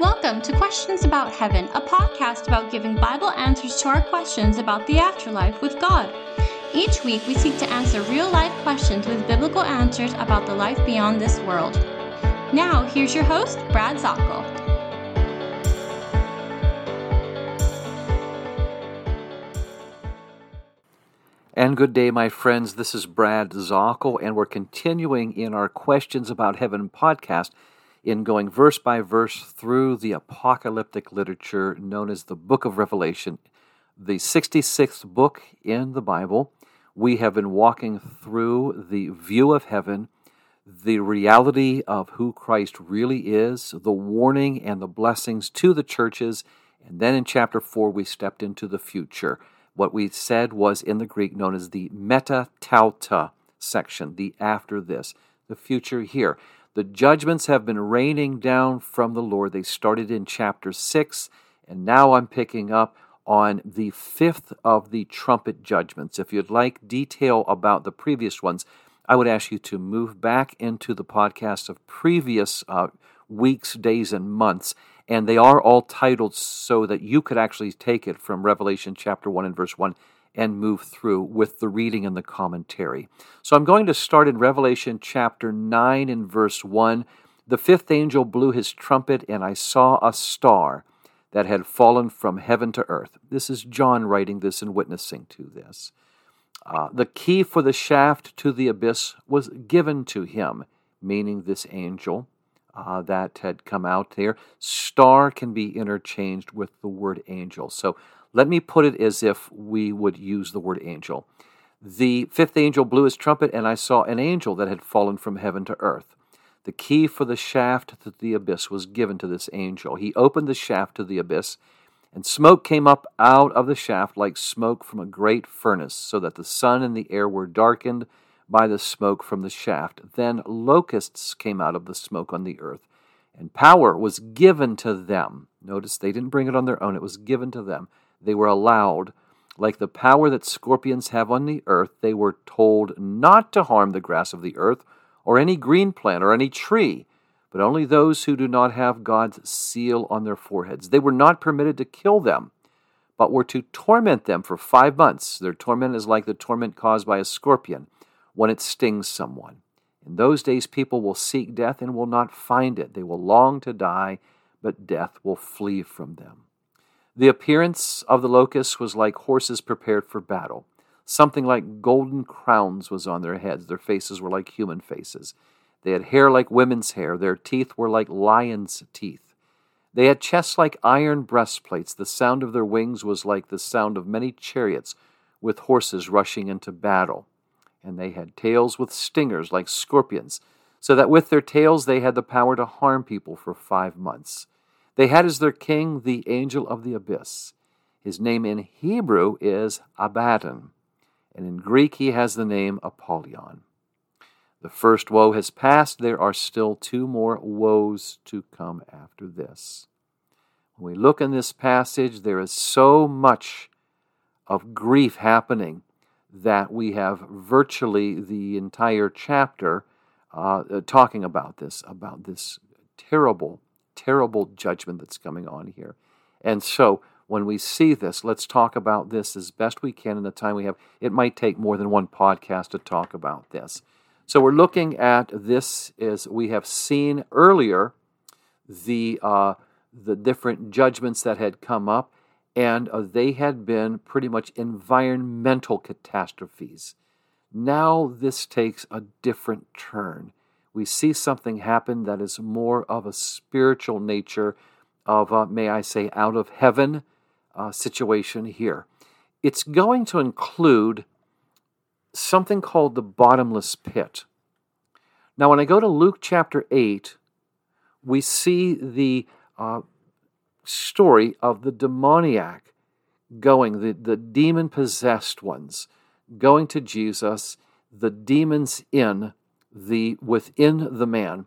Welcome to Questions About Heaven, a podcast about giving Bible answers to our questions about the afterlife with God. Each week, we seek to answer real life questions with biblical answers about the life beyond this world. Now, here's your host, Brad Zockoll. And good day, my friends. This is Brad Zockoll, and we're continuing in our Questions About Heaven podcast in going verse by verse through the apocalyptic literature known as the Book of Revelation, the 66th book in the Bible. We have been walking through the view of heaven, the reality of who Christ really is, the warning and the blessings to the churches, and then in chapter 4 we stepped into the future. What we said was in the Greek known as the meta tauta section, the after this, the future here. The judgments have been raining down from the Lord. They started in chapter 6, and now I'm picking up on the fifth of the trumpet judgments. If you'd like detail about the previous ones, I would ask you to move back into the podcast of previous uh, weeks, days, and months. And they are all titled so that you could actually take it from Revelation chapter 1 and verse 1 and move through with the reading and the commentary. So I'm going to start in Revelation chapter 9 and verse 1. The fifth angel blew his trumpet, and I saw a star that had fallen from heaven to earth. This is John writing this and witnessing to this. Uh, the key for the shaft to the abyss was given to him, meaning this angel uh, that had come out there. Star can be interchanged with the word angel. So let me put it as if we would use the word angel. The fifth angel blew his trumpet, and I saw an angel that had fallen from heaven to earth. The key for the shaft to the abyss was given to this angel. He opened the shaft to the abyss, and smoke came up out of the shaft like smoke from a great furnace, so that the sun and the air were darkened by the smoke from the shaft. Then locusts came out of the smoke on the earth, and power was given to them. Notice they didn't bring it on their own, it was given to them they were allowed, like the power that scorpions have on the earth, they were told not to harm the grass of the earth, or any green plant, or any tree, but only those who do not have God's seal on their foreheads. They were not permitted to kill them, but were to torment them for five months. Their torment is like the torment caused by a scorpion when it stings someone. In those days, people will seek death and will not find it. They will long to die, but death will flee from them. The appearance of the locusts was like horses prepared for battle. Something like golden crowns was on their heads. Their faces were like human faces. They had hair like women's hair. Their teeth were like lions' teeth. They had chests like iron breastplates. The sound of their wings was like the sound of many chariots with horses rushing into battle. And they had tails with stingers like scorpions, so that with their tails they had the power to harm people for five months. They had as their king the angel of the abyss. His name in Hebrew is Abaddon, and in Greek he has the name Apollyon. The first woe has passed. There are still two more woes to come after this. When we look in this passage, there is so much of grief happening that we have virtually the entire chapter uh, talking about this, about this terrible terrible judgment that's coming on here. And so, when we see this, let's talk about this as best we can in the time we have. It might take more than one podcast to talk about this. So, we're looking at this as we have seen earlier the, uh, the different judgments that had come up, and uh, they had been pretty much environmental catastrophes. Now, this takes a different turn we see something happen that is more of a spiritual nature, of, a, may I say, out of heaven uh, situation here. It's going to include something called the bottomless pit. Now, when I go to Luke chapter 8, we see the uh, story of the demoniac going, the, the demon possessed ones, going to Jesus, the demons in the within the man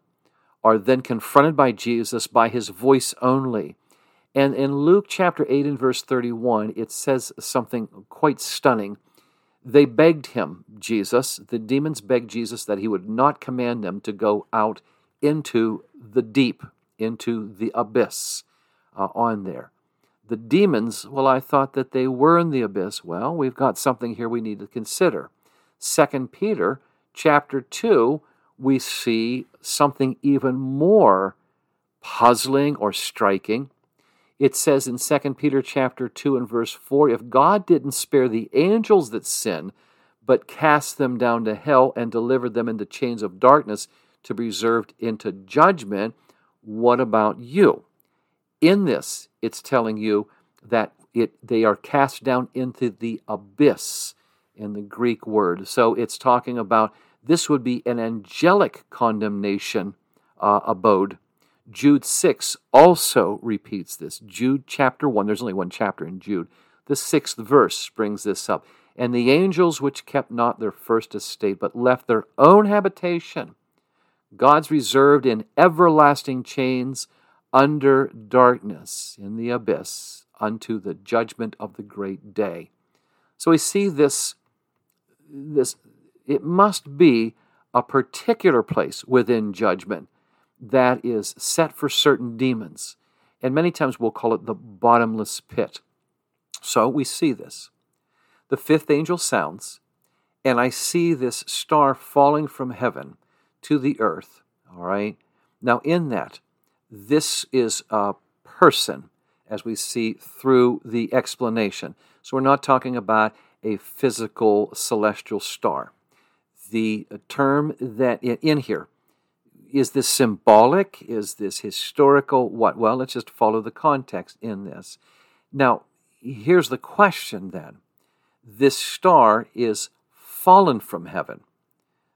are then confronted by Jesus by his voice only. And in Luke chapter 8 and verse 31, it says something quite stunning. They begged him, Jesus, the demons begged Jesus that he would not command them to go out into the deep, into the abyss uh, on there. The demons, well, I thought that they were in the abyss. Well, we've got something here we need to consider. Second Peter chapter 2, we see something even more puzzling or striking. It says in 2 Peter chapter 2 and verse 4, if God didn't spare the angels that sin, but cast them down to hell and delivered them into chains of darkness to be reserved into judgment, what about you? In this, it's telling you that it, they are cast down into the abyss in the Greek word. So it's talking about this would be an angelic condemnation uh, abode. Jude 6 also repeats this. Jude chapter 1, there's only one chapter in Jude. The sixth verse brings this up. And the angels which kept not their first estate, but left their own habitation, God's reserved in everlasting chains under darkness in the abyss unto the judgment of the great day. So we see this, this it must be a particular place within judgment that is set for certain demons. And many times we'll call it the bottomless pit. So we see this. The fifth angel sounds, and I see this star falling from heaven to the earth. All right. Now, in that, this is a person, as we see through the explanation. So, we're not talking about a physical celestial star. The term that in here is this symbolic? Is this historical? What? Well, let's just follow the context in this. Now, here's the question then this star is fallen from heaven.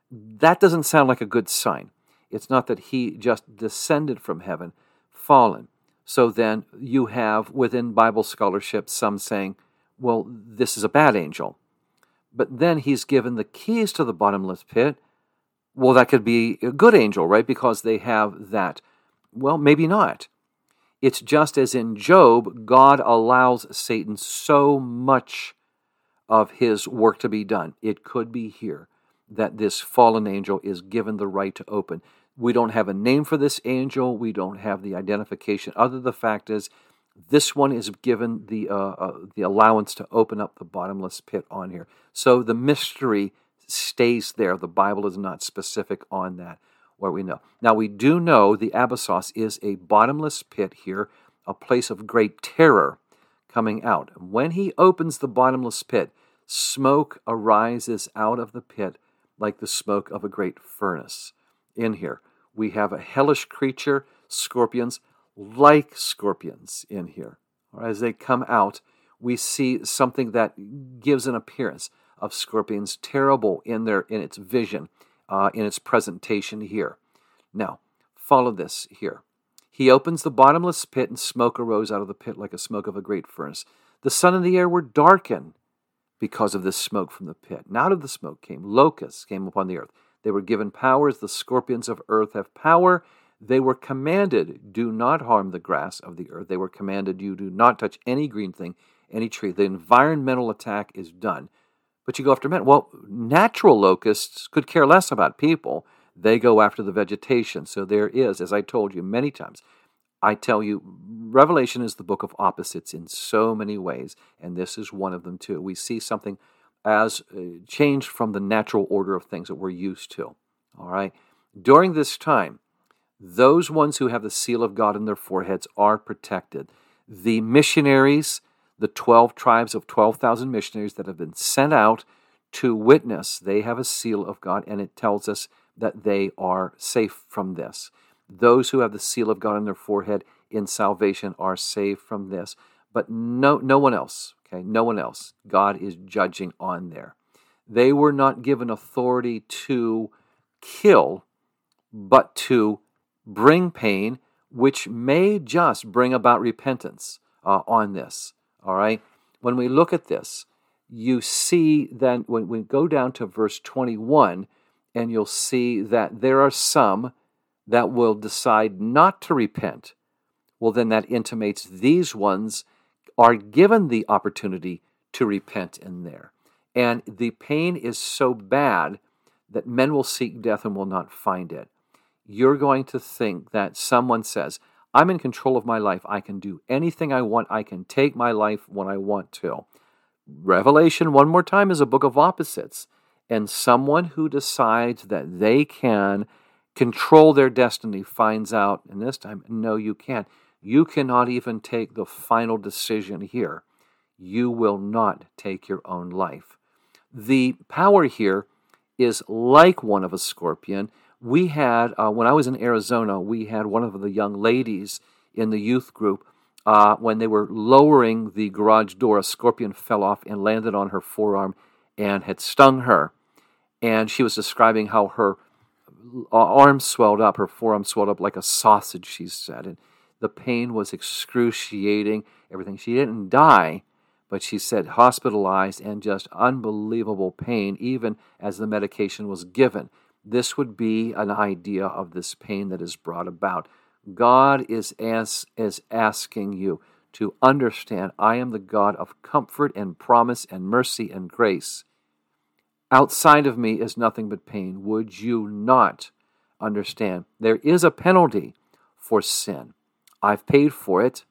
That doesn't sound like a good sign. It's not that he just descended from heaven, fallen. So then you have within Bible scholarship some saying, well, this is a bad angel. But then he's given the keys to the bottomless pit. Well, that could be a good angel, right? Because they have that. Well, maybe not. It's just as in Job, God allows Satan so much of his work to be done. It could be here that this fallen angel is given the right to open. We don't have a name for this angel. We don't have the identification. Other the fact is, this one is given the uh, uh, the allowance to open up the bottomless pit on here. So the mystery stays there. The Bible is not specific on that. What we know now, we do know the Abyssos is a bottomless pit here, a place of great terror coming out. When he opens the bottomless pit, smoke arises out of the pit like the smoke of a great furnace. In here, we have a hellish creature, scorpions, like scorpions in here. Or As they come out, we see something that gives an appearance of scorpions, terrible in their in its vision, uh, in its presentation here. Now, follow this here. He opens the bottomless pit, and smoke arose out of the pit like a smoke of a great furnace. The sun and the air were darkened because of this smoke from the pit. And out of the smoke came locusts, came upon the earth. They were given powers. The scorpions of earth have power. They were commanded, do not harm the grass of the earth. They were commanded, you do not touch any green thing, any tree. The environmental attack is done. But you go after men. Well, natural locusts could care less about people. They go after the vegetation. So there is, as I told you many times, I tell you, Revelation is the book of opposites in so many ways, and this is one of them too. We see something as uh, changed from the natural order of things that we're used to. All right. During this time, those ones who have the seal of God in their foreheads are protected. The missionaries, the 12 tribes of 12,000 missionaries that have been sent out to witness, they have a seal of God, and it tells us that they are safe from this. Those who have the seal of God on their forehead in salvation are saved from this, but no, no one else. Okay, no one else. God is judging on there. They were not given authority to kill, but to bring pain, which may just bring about repentance uh, on this. All right. When we look at this, you see then when we go down to verse 21, and you'll see that there are some that will decide not to repent, well, then that intimates these ones are given the opportunity to repent in there. And the pain is so bad that men will seek death and will not find it. You're going to think that someone says, I'm in control of my life. I can do anything I want. I can take my life when I want to. Revelation, one more time, is a book of opposites. And someone who decides that they can control their destiny finds out, and this time, no, you can't. You cannot even take the final decision here. You will not take your own life. The power here is like one of a scorpion. We had, uh, when I was in Arizona, we had one of the young ladies in the youth group. Uh, when they were lowering the garage door, a scorpion fell off and landed on her forearm and had stung her. And she was describing how her uh, arm swelled up, her forearm swelled up like a sausage, she said. And the pain was excruciating, everything. She didn't die, but she said hospitalized and just unbelievable pain, even as the medication was given. This would be an idea of this pain that is brought about. God is, as, is asking you to understand I am the God of comfort and promise and mercy and grace. Outside of me is nothing but pain. Would you not understand? There is a penalty for sin. I've paid for it.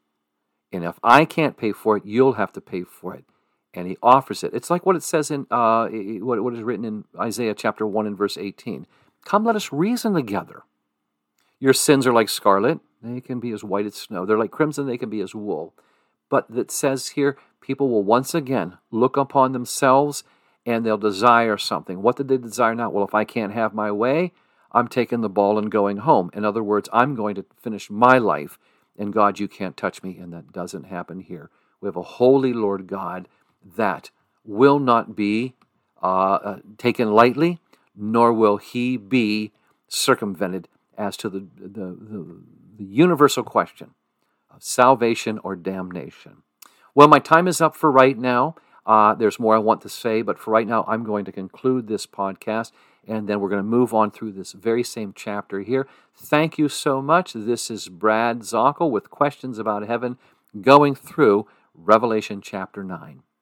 And if I can't pay for it, you'll have to pay for it. And he offers it. It's like what it says in uh, what, what is written in Isaiah chapter 1 and verse 18. Come, let us reason together. Your sins are like scarlet, they can be as white as snow. They're like crimson, they can be as wool. But it says here, people will once again look upon themselves and they'll desire something. What did they desire now? Well, if I can't have my way, I'm taking the ball and going home. In other words, I'm going to finish my life and God, you can't touch me. And that doesn't happen here. We have a holy Lord God that will not be uh, uh, taken lightly, nor will he be circumvented as to the, the, the, the universal question of salvation or damnation. Well, my time is up for right now. Uh, there's more I want to say, but for right now, I'm going to conclude this podcast and then we're going to move on through this very same chapter here. Thank you so much. This is Brad Zockoll with questions about heaven going through Revelation chapter 9.